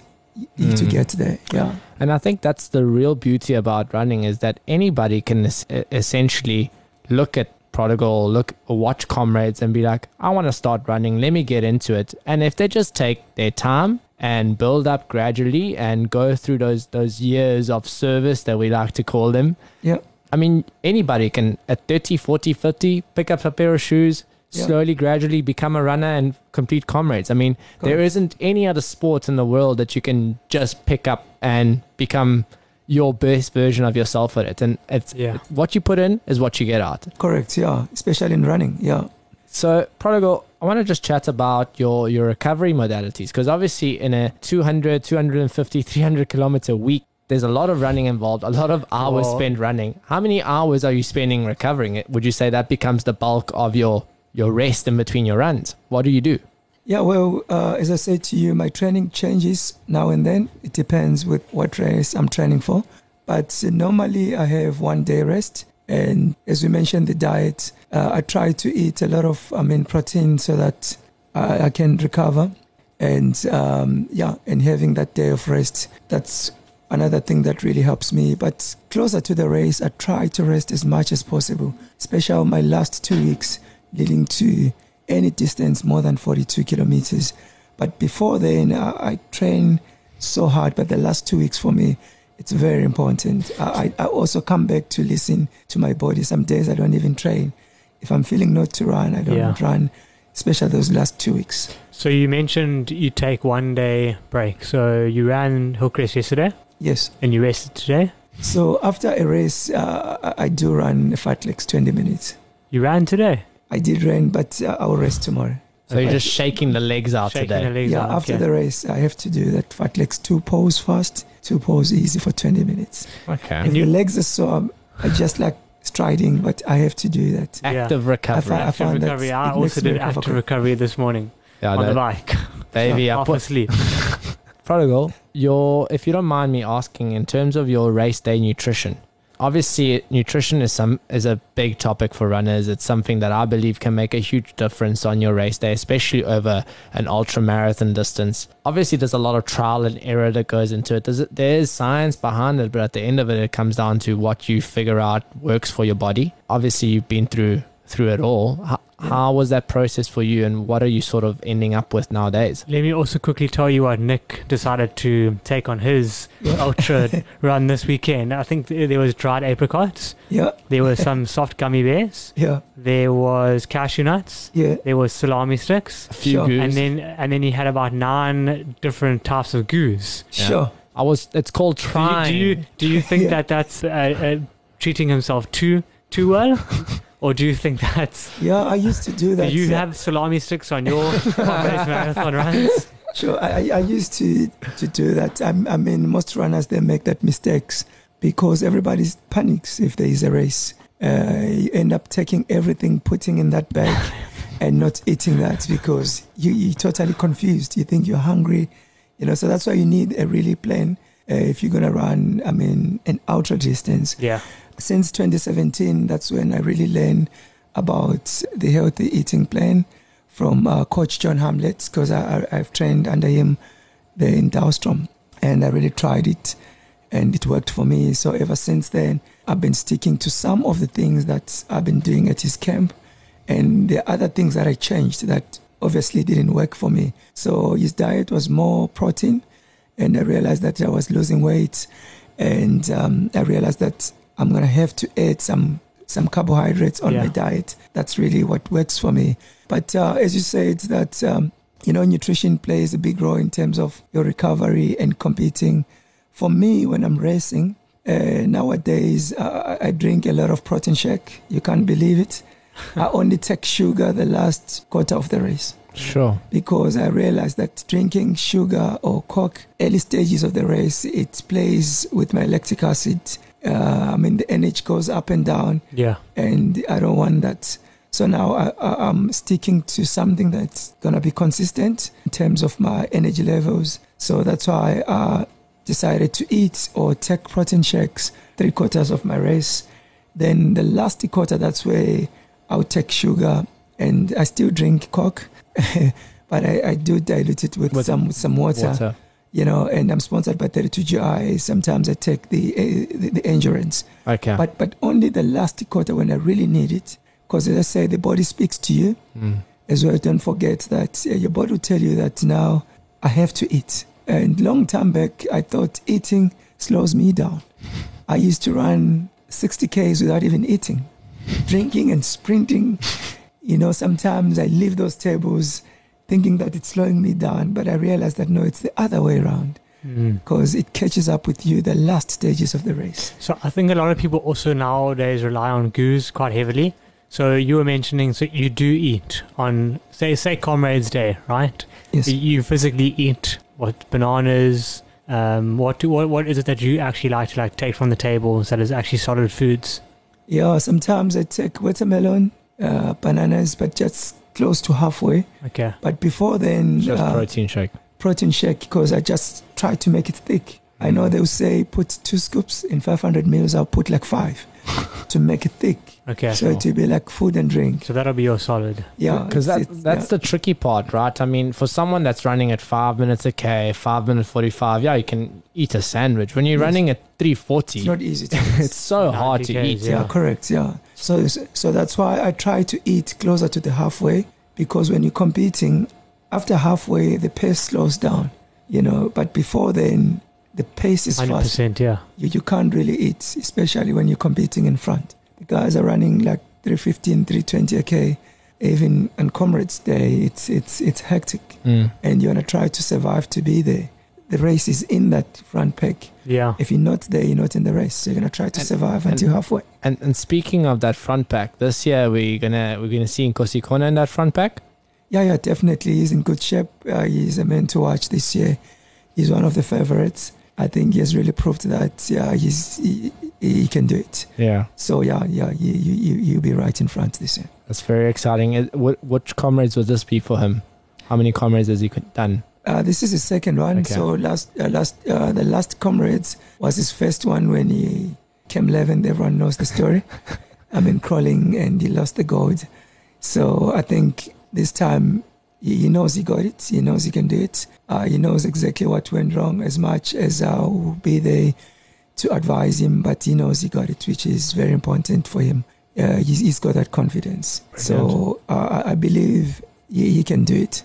to Mm. get there." Yeah, And I think that's the real beauty about running is that anybody can es- essentially look at Prodigal, look or watch comrades and be like, I want to start running. Let me get into it. And if they just take their time and build up gradually and go through those those years of service that we like to call them, yeah, I mean, anybody can at 30, 40, 50 pick up a pair of shoes, Yeah. slowly, gradually become a runner and complete comrades. I mean, there Correct. isn't any other sport in the world that you can just pick up and become your best version of yourself at it. And it's Yeah. what you put in is what you get out. correct. Yeah, especially in running. Yeah, So, Prodigal, I want to just chat about your, your recovery modalities because obviously, in a 200, 250, 300 kilometer week, there's a lot of running involved, a lot of hours Oh. spent running. How many hours are you spending recovering it? Would you say that becomes the bulk of your, your rest in between your runs? What do you do? Yeah, well, uh, as I said to you, my training changes now and then. It depends with what race I'm training for. But normally I have one day rest. And as we mentioned, the diet, uh, I try to eat a lot of, I mean, protein so that I, I can recover. And um, yeah, and having that day of rest, that's another thing that really helps me. But closer to the race, I try to rest as much as possible, especially my last two weeks leading to any distance more than 42 kilometers. But before then, I, I train so hard. But the last two weeks for me, it's very important. I, I I also come back to listen to my body. Some days I don't even train. If I'm feeling not to run, I don't Yeah. run, especially those last two weeks. So you mentioned you take one day break. So you ran Hillcrest yesterday Yes. and you rested today. So after a race, uh, I- I do run fartleks 20 minutes. You ran today. I did run, but uh, I'll rest tomorrow. So you're just shaking the legs out Shaking today. the legs yeah, out, after okay. the race, I have to do that fartleks two pose fast, two pose easy for 20 minutes. Okay. If your legs are sore, I just like striding, but I have to do that. Yeah. Active recovery. I Active found that recovery. I also did recover active quick. recovery this morning yeah, on the that, bike. [laughs] baby, I [laughs] Half put, asleep. [laughs] Prodigal, your if you don't mind me asking, in terms of your race day nutrition, obviously nutrition is some is a big topic for runners. It's something that I believe can make a huge difference on your race day, especially over an ultra marathon distance. Obviously, there's a lot of trial and error that goes into it. There's, there is science behind it, but at the end of it, it comes down to what you figure out works for your body. Obviously, you've been through through it all. How, how was that process for you, and what are you sort of ending up with nowadays? Let me also quickly tell you what Nick decided to take on his [laughs] ultra run this weekend. I think th- there was dried apricots. Yeah, There were some soft gummy bears. yeah, There was cashew nuts. yeah. There was salami sticks. A few Sure. goos. And then and then he had about nine different types of goose. Yeah. Sure. I was. It's called Do you, trying. do you do you think [laughs] Yeah. that that's uh, uh, treating himself too too well, [laughs] or do you think that's Yeah, I used to do that. do you Yeah. have salami sticks on your marathon runs? Sure, I, I I used to to do that. I, I mean, most runners they make that mistakes because everybody panics if there is a race. Uh, you end up taking everything, putting in that bag, [laughs] and not eating that because you you're totally confused. You think you're hungry, you know. So that's why you need a really plan uh, if you're gonna run. I mean, an ultra distance. Yeah, since 2017, that's when I really learned about the healthy eating plan from uh, Coach John Hamlett because I, I've trained under him there in Dullstroom and I really tried it and it worked for me. So ever since then, I've been sticking to some of the things that I've been doing at his camp and the other things that I changed that obviously didn't work for me. So his diet was more protein and I realized that I was losing weight and um, I realized that I'm gonna have to add some some carbohydrates on Yeah. my diet. That's really what works for me. But uh, as you said, that um, you know, nutrition plays a big role in terms of your recovery and competing. For me, when I'm racing, uh, nowadays uh, I drink a lot of protein shake. You can't believe it. [laughs] I only take sugar the last quarter of the race Sure. because I realized that drinking sugar or coke early stages of the race it plays with my lactic acid. Uh, I mean the NH goes up and down, Yeah. and I don't want that. So now I, I'm sticking to something that's gonna be consistent in terms of my energy levels. So that's why I decided to eat or take protein shakes three quarters of my race. Then the last quarter, that's where I'll take sugar, and I still drink coke, [laughs] but I, I do dilute it with, With some some water, Water. You know, and I'm sponsored by 32GI. Sometimes I take the uh, the, the endurance. Okay. But but only the last quarter when I really need it. Because as I say, the body speaks to you Mm. as well. Don't forget that uh, your body will tell you that now I have to eat. And long time back, I thought eating slows me down. [laughs] I used to run 60 k's without even eating, drinking and sprinting. You know, sometimes I leave those tables thinking that it's slowing me down, but I realized that no, it's the other way around Mm. because it catches up with you the last stages of the race. So I think a lot of people also nowadays rely on goose quite heavily. So you were mentioning, so you do eat on say say Comrades Day, right? Yes. You physically eat what bananas. Um, what do, what what is it that you actually like to like take from the table that is actually solid foods? Yeah, sometimes I take watermelon, uh, bananas, but just close to halfway. Okay. But before then, Just uh, protein shake. protein shake because I just try to make it thick. I know they'll say put two scoops in 500 mils. I'll put like five [laughs] to make it thick. Okay. so it will be like food and drink. So that'll be your solid. Yeah, because that, it's- that's the tricky part, right? I mean, for someone that's running at five minutes a k, five minutes forty-five, yeah, you can eat a sandwich. When you're Yes. running at 340, it's not easy to. it's so hard to 90 eat. Yeah. yeah. correct. Yeah. So so that's why I try to eat closer to the halfway because when you're competing, after halfway the pace slows down. You know, but before then the pace is Hundred fast. percent. Yeah. you, you can't really eat, especially when you're competing in front. The guys are running like 315, 320 a k. Even on Comrades Day, it's it's it's hectic, Mm. and you wanna try to survive to be there. The race is in that front pack. Yeah. If you're not there, you're not in the race. So you're gonna try to And- survive and- until halfway. And and speaking of that front pack, this year we're gonna we're gonna see Nkosikhona in that front pack. Yeah, yeah, definitely. He's in good shape. Uh, he's a man to watch this year. He's one of the favorites. I think he has really proved that yeah, he's he, he can do it. Yeah, So yeah, yeah, you you you you'll be right in front this year. that's very exciting. What which comrades would this be for him? How many comrades has he done? Uh, this is his second one. Okay. So last, uh, last, uh, the last comrades was his first one when he came 11th. Everyone knows the story. [laughs] I mean, crawling and he lost the gold. So I think this time he, he knows he got it. He knows he can do it. Uh, he knows exactly what went wrong. As much as I will be there to advise him, but he knows he got it, which is very important for him. Uh, he's, he's got that confidence. So uh, I I believe he, he can do it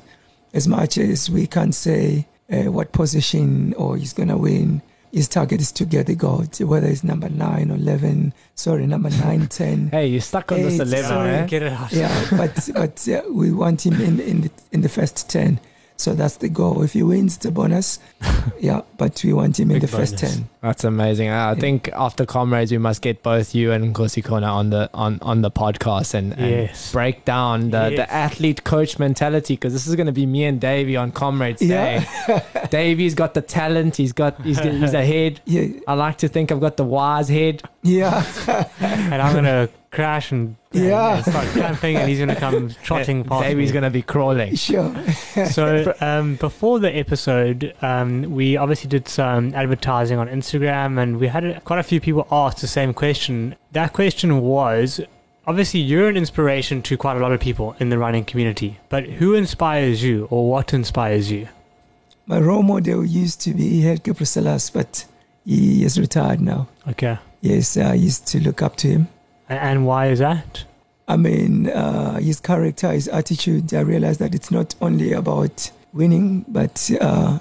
as much as we can't say uh, what position or he's going to win. His target is to get the gold, whether it's number nine or 11, sorry, number nine, [laughs] 10. Hey, you stuck on this eleven, sorry. eh? Get it out. Yeah, but but uh, we want him in in the, in the first 10. So that's the goal. If he wins, it's a bonus. [laughs] yeah, but we want him in Big the first bonus. 10. That's amazing. I I Yeah. think after comrades, we must get both you and Nkosikhona on the on on the podcast and, and Yes. break down the, Yes. the athlete coach mentality because this is going to be me and Davey on comrades Yeah. day. [laughs] Davey's got the talent. He's got he's, the, he's the [laughs] head. Yeah, I like to think I've got the wise head. yeah, and I'm gonna crash and, and Yeah. start clamping, and he's gonna come [laughs] trotting past Davey's me. going to be crawling. sure. [laughs] so um, before the episode, um, we obviously did some advertising on Instagram, and we had quite a few people ask the same question. That question was. Obviously, you're an inspiration to quite a lot of people in the running community, but who inspires you or what inspires you? My role model used to be Haile Gebrselassie, but he is retired now. Okay. Yes, I used to look up to him. And why is that? I mean, uh, his character, his attitude. I realized that it's not only about winning, but uh,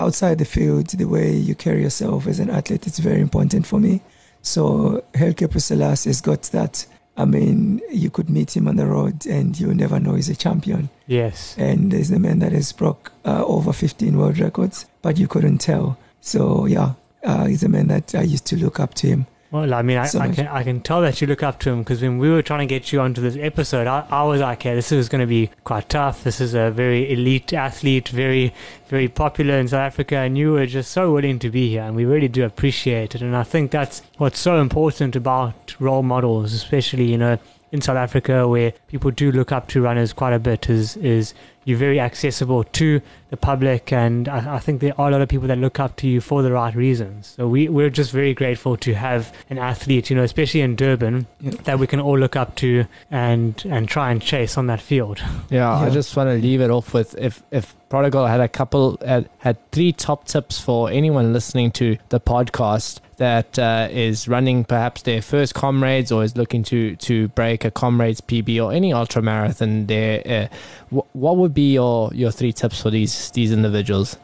outside the field, the way you carry yourself as an athlete, it's very important for me. So Haile Gebrselassie has got that. I mean, you could meet him on the road and you never know he's a champion. Yes. And he's the man that has broke uh, over 15 world records, but you couldn't tell. So yeah, uh, he's a man that I used to look up to him. Well, I mean, I, So I can I can tell that you look up to him because when we were trying to get you onto this episode, I, I was like, "Okay, this is going to be quite tough. This is a very elite athlete, very very popular in South Africa, and you were just so willing to be here, and we really do appreciate it. And I think that's what's so important about role models, especially you know in South Africa where people do look up to runners quite a bit. Is is you're very accessible to the public, and I, I think there are a lot of people that look up to you for the right reasons. So we we're just very grateful to have an athlete, you know, especially in Durban, Yeah. that we can all look up to and and try and chase on that field. Yeah, I just want to leave it off with if if Prodigal had a couple had, had three top tips for anyone listening to the podcast that uh, is running perhaps their first comrades or is looking to to break a comrades PB or any ultra marathon there uh, wh- what would be your your three tips for these these individuals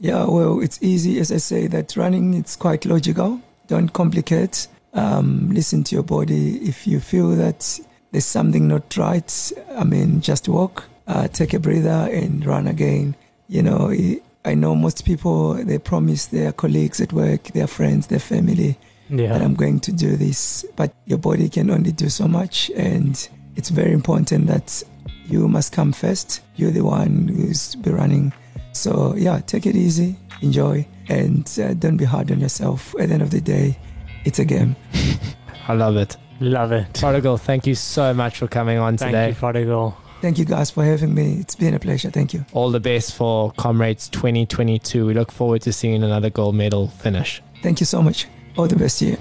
Yeah, well, it's easy, as I say, that running, it's quite logical. Don't complicate. Um, listen to your body. If you feel that there's something not right, I mean, just walk, uh, take a breather and run again. You know, I- I know most people, they promise their colleagues at work, their friends, their family, Yeah. that I'm going to do this, but your body can only do so much, and it's very important that you must come first. You're the one who's be running, so yeah, take it easy, enjoy, and uh, don't be hard on yourself. At the end of the day, it's a game. [laughs] I love it Love it. Prodigal thank you so much for coming on Thank today you, Prodigal. Thank you guys for having me. It's been a pleasure. Thank you. all the best for comrades 2022 we look forward to seeing another gold medal finish Thank you so much. All the best to you.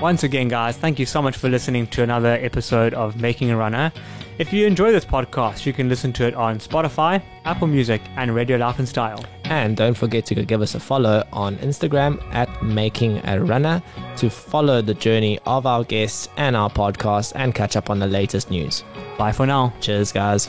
Once again, guys, thank you so much for listening to another episode of Making a Runner. If you enjoy this podcast, you can listen to it on Spotify, Apple Music, and Radio Life and Style. And don't forget to give us a follow on Instagram at Making a Runner to follow the journey of our guests and our podcast and catch up on the latest news. Bye for now. Cheers, guys.